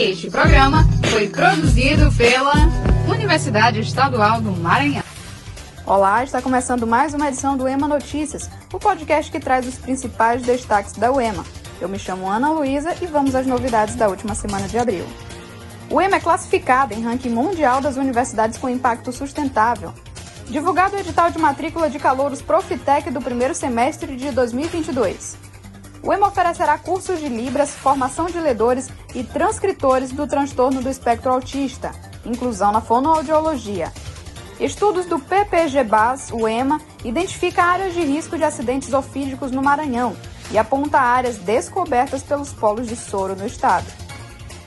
Este programa foi produzido pela Universidade Estadual do Maranhão. Olá, está começando mais uma edição do EMA Notícias, o podcast que traz os principais destaques da UEMA. Eu me chamo Ana Luísa e vamos às novidades da última semana de abril. O EMA é classificado em ranking mundial das universidades com impacto sustentável. Divulgado o edital de matrícula de calouros Profitec do primeiro semestre de 2022. O EMA oferecerá cursos de Libras, formação de ledores e transcritores do transtorno do espectro autista, inclusão na fonoaudiologia. Estudos do PPG-BAS, o EMA, identifica áreas de risco de acidentes ofídicos no Maranhão e aponta áreas descobertas pelos polos de soro no estado.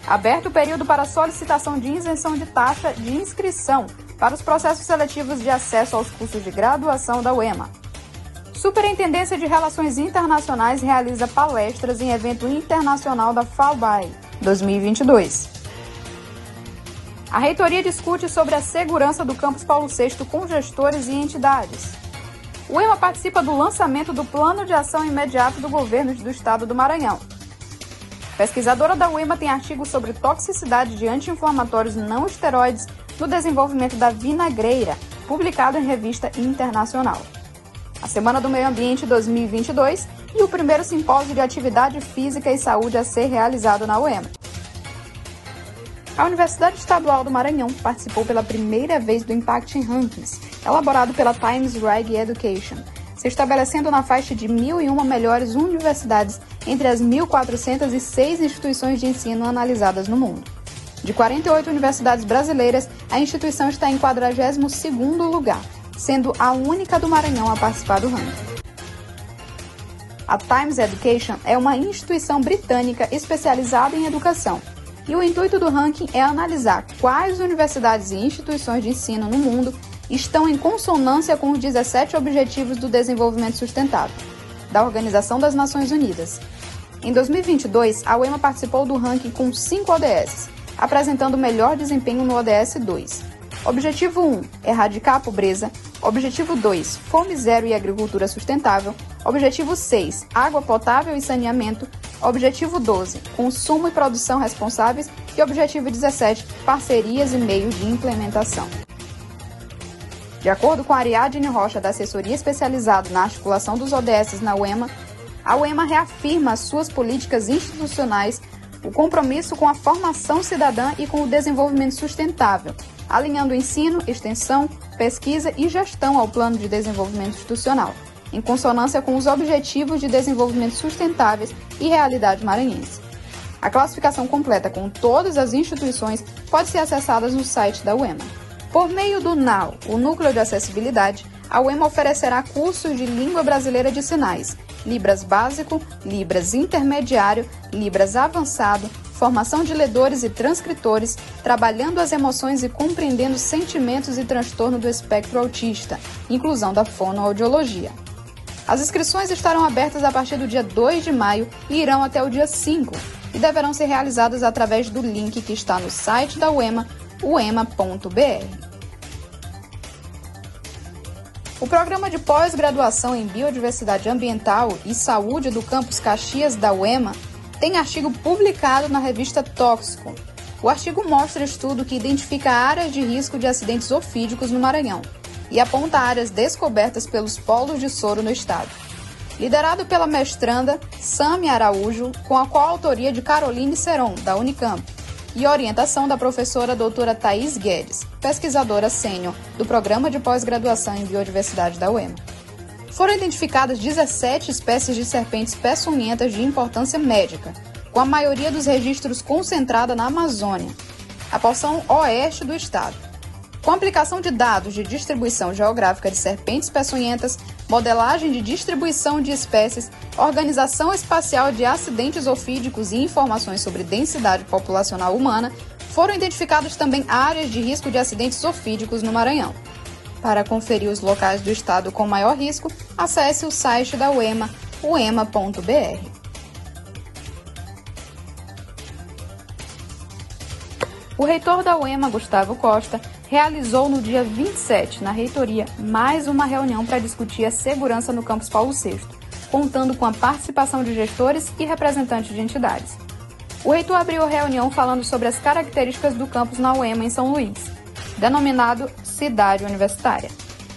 Aberto o período para solicitação de isenção de taxa de inscrição para os processos seletivos de acesso aos cursos de graduação da UEMA. Superintendência de Relações Internacionais realiza palestras em evento internacional da FAUBAI 2022. A reitoria discute sobre a segurança do campus Paulo VI com gestores e entidades. O EMA participa do lançamento do Plano de Ação Imediato do Governo do Estado do Maranhão. Pesquisadora da UEMA tem artigos sobre toxicidade de anti-inflamatórios não esteroides no desenvolvimento da vinagreira, publicado em revista internacional a Semana do Meio Ambiente 2022 e o primeiro simpósio de atividade física e saúde a ser realizado na UEMA. A Universidade Estadual do Maranhão participou pela primeira vez do Impact Rankings, elaborado pela Times Reg Education, se estabelecendo na faixa de 1.001 melhores universidades entre as 1.406 instituições de ensino analisadas no mundo. De 48 universidades brasileiras, a instituição está em 42º lugar, sendo a única do Maranhão a participar do ranking. A Times Education é uma instituição britânica especializada em educação, e o intuito do ranking é analisar quais universidades e instituições de ensino no mundo estão em consonância com os 17 Objetivos do Desenvolvimento Sustentável, da Organização das Nações Unidas. Em 2022, a UEMA participou do ranking com 5 ODS, apresentando melhor desempenho no ODS 2. Objetivo 1: erradicar a pobreza. Objetivo 2: fome zero e agricultura sustentável. Objetivo 6: água potável e saneamento. Objetivo 12: consumo e produção responsáveis. E objetivo 17: parcerias e meios de implementação. De acordo com a Ariadne Rocha, da assessoria especializada na articulação dos ODS na UEMA, a UEMA reafirma suas políticas institucionais, o compromisso com a formação cidadã e com o desenvolvimento sustentável, alinhando ensino, extensão, pesquisa e gestão ao plano de desenvolvimento institucional, em consonância com os Objetivos de Desenvolvimento Sustentáveis e Realidade Maranhense. A classificação completa com todas as instituições pode ser acessada no site da UEMA. Por meio do NAU, o Núcleo de Acessibilidade, a UEMA oferecerá cursos de Língua Brasileira de Sinais, Libras Básico, Libras Intermediário, Libras Avançado, formação de ledores e transcritores, trabalhando as emoções e compreendendo sentimentos e transtorno do espectro autista, inclusão da fonoaudiologia. As inscrições estarão abertas a partir do dia 2 de maio e irão até o dia 5, e deverão ser realizadas através do link que está no site da UEMA, uema.br. O programa de pós-graduação em Biodiversidade Ambiental e Saúde do campus Caxias da UEMA tem artigo publicado na revista Tóxico. O artigo mostra estudo que identifica áreas de risco de acidentes ofídicos no Maranhão e aponta áreas descobertas pelos polos de soro no estado. Liderado pela mestranda Sami Araújo, com a coautoria de Caroline Seron, da Unicamp, e orientação da professora doutora Thais Guedes, pesquisadora sênior do Programa de Pós-Graduação em Biodiversidade da UEMA. Foram identificadas 17 espécies de serpentes peçonhentas de importância médica, com a maioria dos registros concentrada na Amazônia, a porção oeste do estado. Com a aplicação de dados de distribuição geográfica de serpentes peçonhentas, modelagem de distribuição de espécies, organização espacial de acidentes ofídicos e informações sobre densidade populacional humana, foram identificadas também áreas de risco de acidentes ofídicos no Maranhão. Para conferir os locais do estado com maior risco, acesse o site da UEMA, uema.br. O reitor da UEMA, Gustavo Costa, realizou no dia 27, na reitoria, mais uma reunião para discutir a segurança no campus Paulo VI, contando com a participação de gestores e representantes de entidades. o reitor abriu a reunião falando sobre as características do campus na UEMA em São Luís, denominado Cidade Universitária.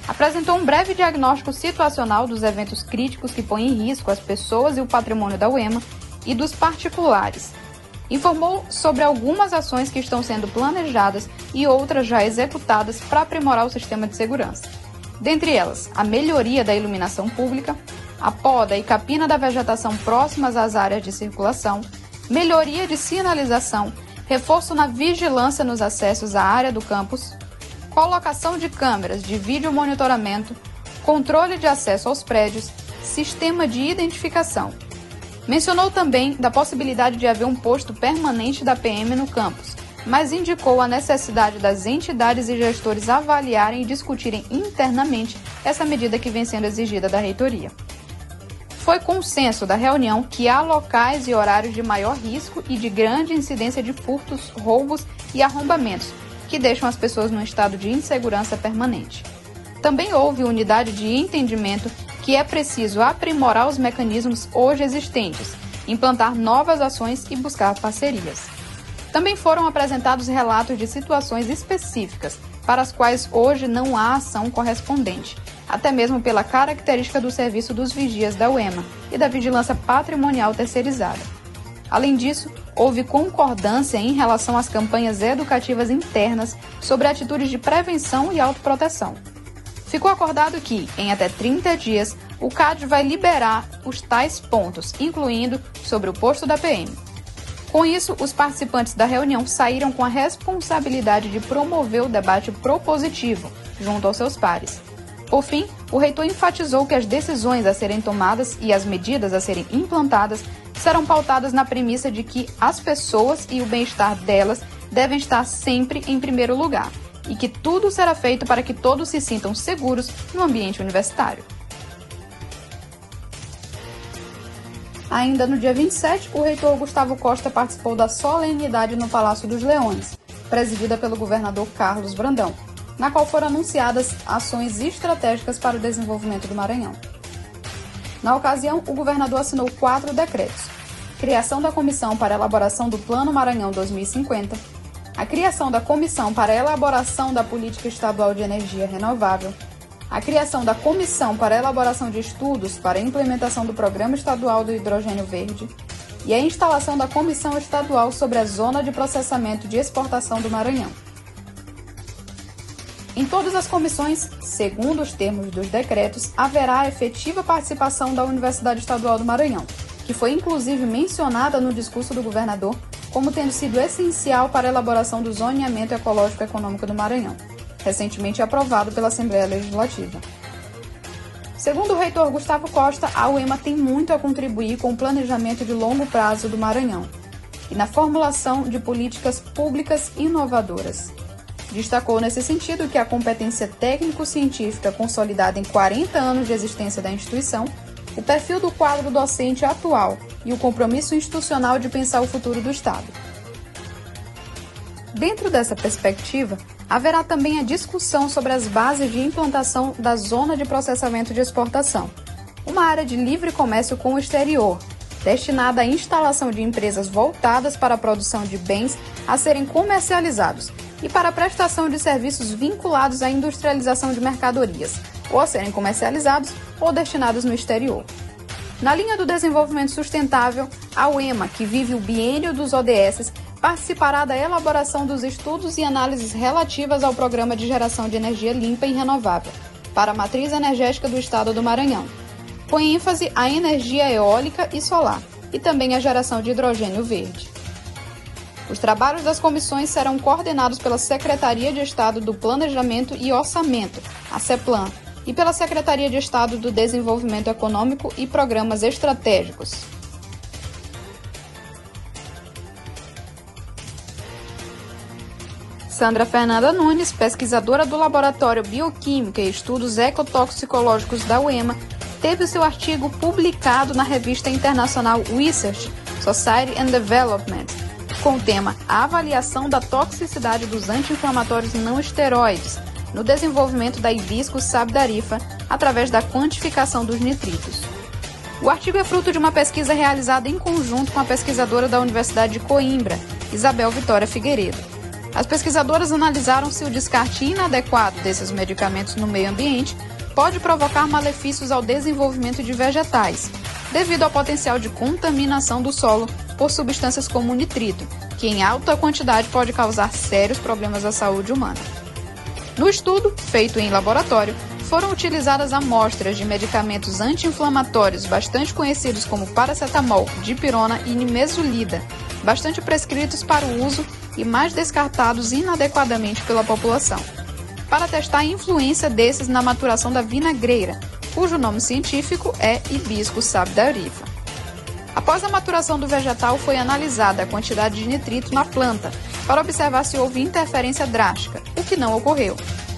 Apresentou um breve diagnóstico situacional dos eventos críticos que põem em risco as pessoas e o patrimônio da UEMA e dos particulares. Informou sobre algumas ações que estão sendo planejadas e outras já executadas para aprimorar o sistema de segurança. Dentre elas, a melhoria da iluminação pública, a poda e capina da vegetação próximas às áreas de circulação, melhoria de sinalização, reforço na vigilância nos acessos à área do campus, colocação de câmeras de vídeo monitoramento, controle de acesso aos prédios, sistema de identificação. Mencionou também da possibilidade de haver um posto permanente da PM no campus, mas indicou a necessidade das entidades e gestores avaliarem e discutirem internamente essa medida que vem sendo exigida da reitoria. Foi consenso da reunião que há locais e horários de maior risco e de grande incidência de furtos, roubos e arrombamentos, que deixam as pessoas num estado de insegurança permanente. Também houve unidade de entendimento que é preciso aprimorar os mecanismos hoje existentes, implantar novas ações e buscar parcerias. Também foram apresentados relatos de situações específicas para as quais hoje não há ação correspondente, até mesmo pela característica do serviço dos vigias da UEMA e da vigilância patrimonial terceirizada. Além disso, houve concordância em relação às campanhas educativas internas sobre atitudes de prevenção e autoproteção. Ficou acordado que, em até 30 dias, o CAD vai liberar os tais pontos, incluindo sobre o posto da PM. Com isso, os participantes da reunião saíram com a responsabilidade de promover o debate propositivo junto aos seus pares. Por fim, o reitor enfatizou que as decisões a serem tomadas e as medidas a serem implantadas serão pautadas na premissa de que as pessoas e o bem-estar delas devem estar sempre em primeiro lugar e que tudo será feito para que todos se sintam seguros no ambiente universitário. Ainda no dia 27, o reitor Gustavo Costa participou da solenidade no Palácio dos Leões, presidida pelo governador Carlos Brandão, na qual foram anunciadas ações estratégicas para o desenvolvimento do Maranhão. Na ocasião, o governador assinou quatro decretos: criação da Comissão para Elaboração do Plano Maranhão 2050, a criação da Comissão para Elaboração da Política Estadual de Energia Renovável, a criação da Comissão para Elaboração de Estudos para a Implementação do Programa Estadual do Hidrogênio Verde e a instalação da Comissão Estadual sobre a Zona de Processamento de Exportação do Maranhão. Em todas as comissões, segundo os termos dos decretos, haverá a efetiva participação da Universidade Estadual do Maranhão, que foi inclusive mencionada no discurso do governador como tendo sido essencial para a elaboração do zoneamento ecológico econômico do Maranhão, recentemente aprovado pela Assembleia Legislativa. Segundo o reitor Gustavo Costa, a UEMA tem muito a contribuir com o planejamento de longo prazo do Maranhão e na formulação de políticas públicas inovadoras. Destacou nesse sentido que a competência técnico-científica consolidada em 40 anos de existência da instituição, o perfil do quadro docente atual e o compromisso institucional de pensar o futuro do Estado. Dentro dessa perspectiva, haverá também a discussão sobre as bases de implantação da Zona de Processamento de Exportação, uma área de livre comércio com o exterior, destinada à instalação de empresas voltadas para a produção de bens a serem comercializados e para a prestação de serviços vinculados à industrialização de mercadorias, ou a serem comercializados ou destinados no exterior. Na linha do desenvolvimento sustentável, a UEMA, que vive o biênio dos ODS, participará da elaboração dos estudos e análises relativas ao Programa de Geração de Energia Limpa e Renovável para a matriz energética do Estado do Maranhão, com ênfase à energia eólica e solar e também a geração de hidrogênio verde. Os trabalhos das comissões serão coordenados pela Secretaria de Estado do Planejamento e Orçamento, a CEPLAN, e pela Secretaria de Estado do Desenvolvimento Econômico e Programas Estratégicos. Sandra Fernanda Nunes, pesquisadora do Laboratório Bioquímica e Estudos Ecotoxicológicos da UEMA, teve seu artigo publicado na revista internacional Research, Society and Development, com o tema avaliação da toxicidade dos anti-inflamatórios não esteroides no desenvolvimento da hibiscus sabdarifa através da quantificação dos nitritos. O artigo é fruto de uma pesquisa realizada em conjunto com a pesquisadora da Universidade de Coimbra, Isabel Vitória Figueiredo. As pesquisadoras analisaram se o descarte inadequado desses medicamentos no meio ambiente pode provocar malefícios ao desenvolvimento de vegetais, devido ao potencial de contaminação do solo por substâncias como nitrito, que em alta quantidade pode causar sérios problemas à saúde humana. No estudo, feito em laboratório, foram utilizadas amostras de medicamentos anti-inflamatórios bastante conhecidos como paracetamol, dipirona e nimesulida, bastante prescritos para o uso e mais descartados inadequadamente pela população, para testar a influência desses na maturação da vinagreira, cujo nome científico é Hibiscus sabdarifa. Após a maturação do vegetal, foi analisada a quantidade de nitrito na planta para observar se houve interferência drástica, o que não ocorreu.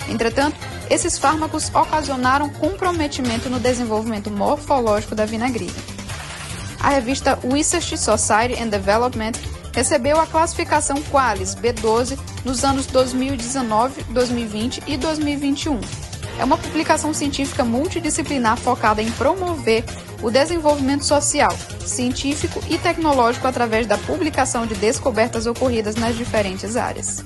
Entretanto, esses fármacos ocasionaram comprometimento no desenvolvimento morfológico da vinagrina. A revista Research Society and Development recebeu a classificação Qualis B12 nos anos 2019, 2020 e 2021. É uma publicação científica multidisciplinar focada em promover o desenvolvimento social, científico e tecnológico através da publicação de descobertas ocorridas nas diferentes áreas.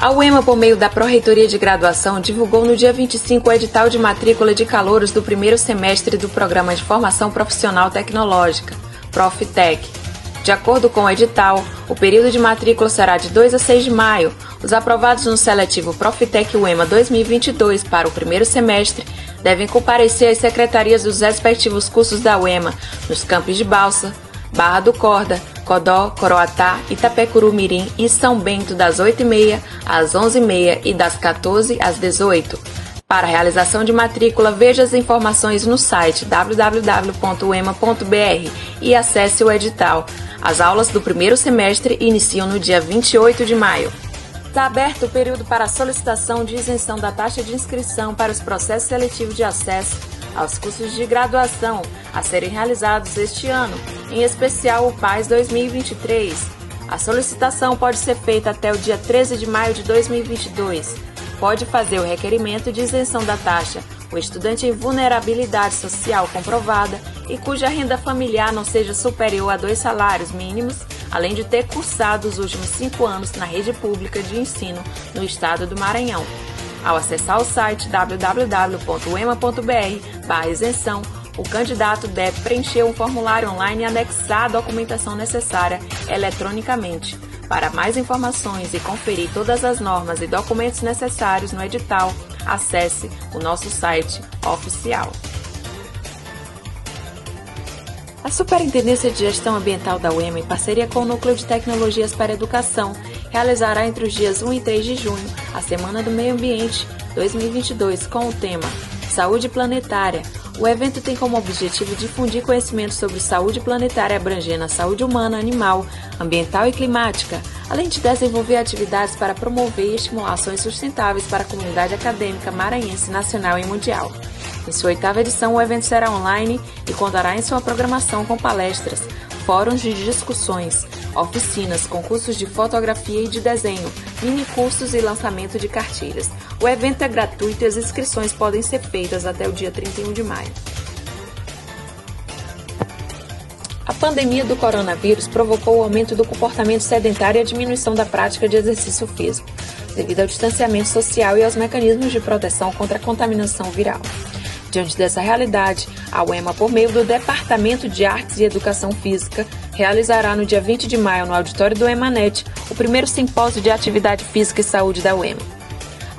A UEMA, por meio da Pró-Reitoria de Graduação, divulgou no dia 25 o edital de matrícula de calouros do primeiro semestre do Programa de Formação Profissional Tecnológica, Profitec. De acordo com o edital, o período de matrícula será de 2 a 6 de maio. Os aprovados no seletivo Profitec UEMA 2022 para o primeiro semestre devem comparecer às secretarias dos respectivos cursos da UEMA, nos campos de Balsa, Barra do Corda, Codó, Coroatá, Itapecuru Mirim e São Bento das 8h30 às 11h30 e das 14 às 18 Para realização de matrícula, veja as informações no site www.ema.br e acesse o edital. As aulas do primeiro semestre iniciam no dia 28 de maio. Está aberto o período para solicitação de isenção da taxa de inscrição para os processos seletivos de acesso aos cursos de graduação a serem realizados este ano, em especial o PAIS 2023. A solicitação pode ser feita até o dia 13 de maio de 2022. Pode fazer o requerimento de isenção da taxa o estudante em vulnerabilidade social comprovada e cuja renda familiar não seja superior a dois salários mínimos, além de ter cursado os últimos cinco anos na rede pública de ensino no estado do Maranhão. Ao acessar o site www.ema.br/isenção, o candidato deve preencher um formulário online e anexar a documentação necessária eletronicamente. Para mais informações e conferir todas as normas e documentos necessários no edital, acesse o nosso site oficial. A Superintendência de Gestão Ambiental da UEMA, em parceria com o Núcleo de Tecnologias para a Educação, realizará entre os dias 1 e 3 de junho a Semana do Meio Ambiente 2022 com o tema Saúde Planetária. O evento tem como objetivo difundir conhecimento sobre saúde planetária abrangendo a saúde humana, animal, ambiental e climática, além de desenvolver atividades para promover e estimular ações sustentáveis para a comunidade acadêmica maranhense, nacional e mundial. Em sua oitava edição, o evento será online e contará em sua programação com palestras, fóruns de discussões, oficinas, concursos de fotografia e de desenho, mini cursos e lançamento de cartilhas. O evento é gratuito e as inscrições podem ser feitas até o dia 31 de maio. A pandemia do coronavírus provocou o aumento do comportamento sedentário e a diminuição da prática de exercício físico, devido ao distanciamento social e aos mecanismos de proteção contra a contaminação viral. Diante dessa realidade, a UEMA, por meio do Departamento de Artes e Educação Física, realizará no dia 20 de maio, no auditório do EMANET, o primeiro simpósio de atividade física e saúde da UEMA.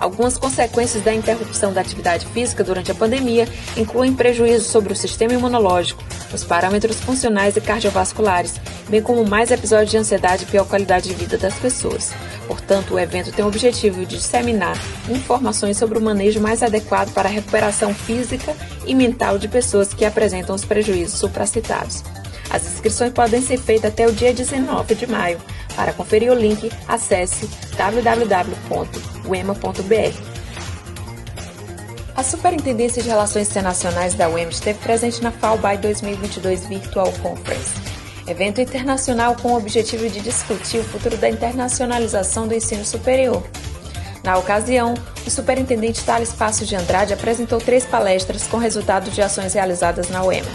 Algumas consequências da interrupção da atividade física durante a pandemia incluem prejuízos sobre o sistema imunológico, os parâmetros funcionais e cardiovasculares, bem como mais episódios de ansiedade e pior qualidade de vida das pessoas. Portanto, o evento tem o objetivo de disseminar informações sobre o manejo mais adequado para a recuperação física e mental de pessoas que apresentam os prejuízos supracitados. As inscrições podem ser feitas até o dia 19 de maio. Para conferir o link, acesse A Superintendência de Relações Internacionais da UEM esteve presente na FAUBAI 2022 Virtual Conference, evento internacional com o objetivo de discutir o futuro da internacionalização do ensino superior. Na ocasião, o superintendente Thales Passos de Andrade apresentou três palestras com resultados de ações realizadas na UEMA.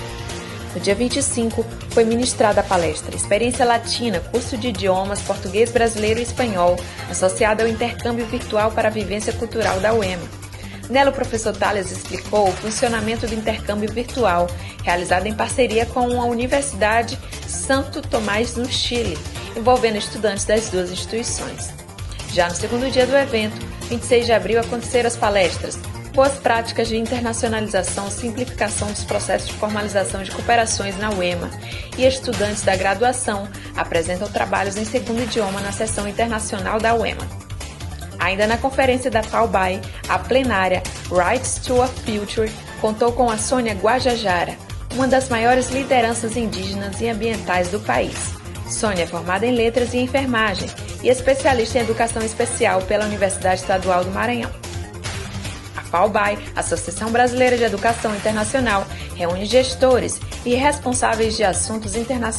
No dia 25, foi ministrada a palestra Experiência Latina, curso de idiomas português, brasileiro e espanhol, associada ao intercâmbio virtual para a vivência cultural da UEMA. Nela, o professor Thales explicou o funcionamento do intercâmbio virtual, realizado em parceria com a Universidade Santo Tomás, no Chile, envolvendo estudantes das duas instituições. Já no segundo dia do evento, 26 de abril, aconteceram as palestras Boas práticas de internacionalização, simplificação dos processos de formalização de cooperações na UEMA e estudantes da graduação apresentam trabalhos em segundo idioma na seção internacional da UEMA. Ainda na conferência da FAUBAI, a plenária Rights to a Future contou com a Sônia Guajajara, uma das maiores lideranças indígenas e ambientais do país. Sônia é formada em letras e enfermagem e especialista em educação especial pela Universidade Estadual do Maranhão. FAUBAI, Associação Brasileira de Educação Internacional, reúne gestores e responsáveis de assuntos internacionais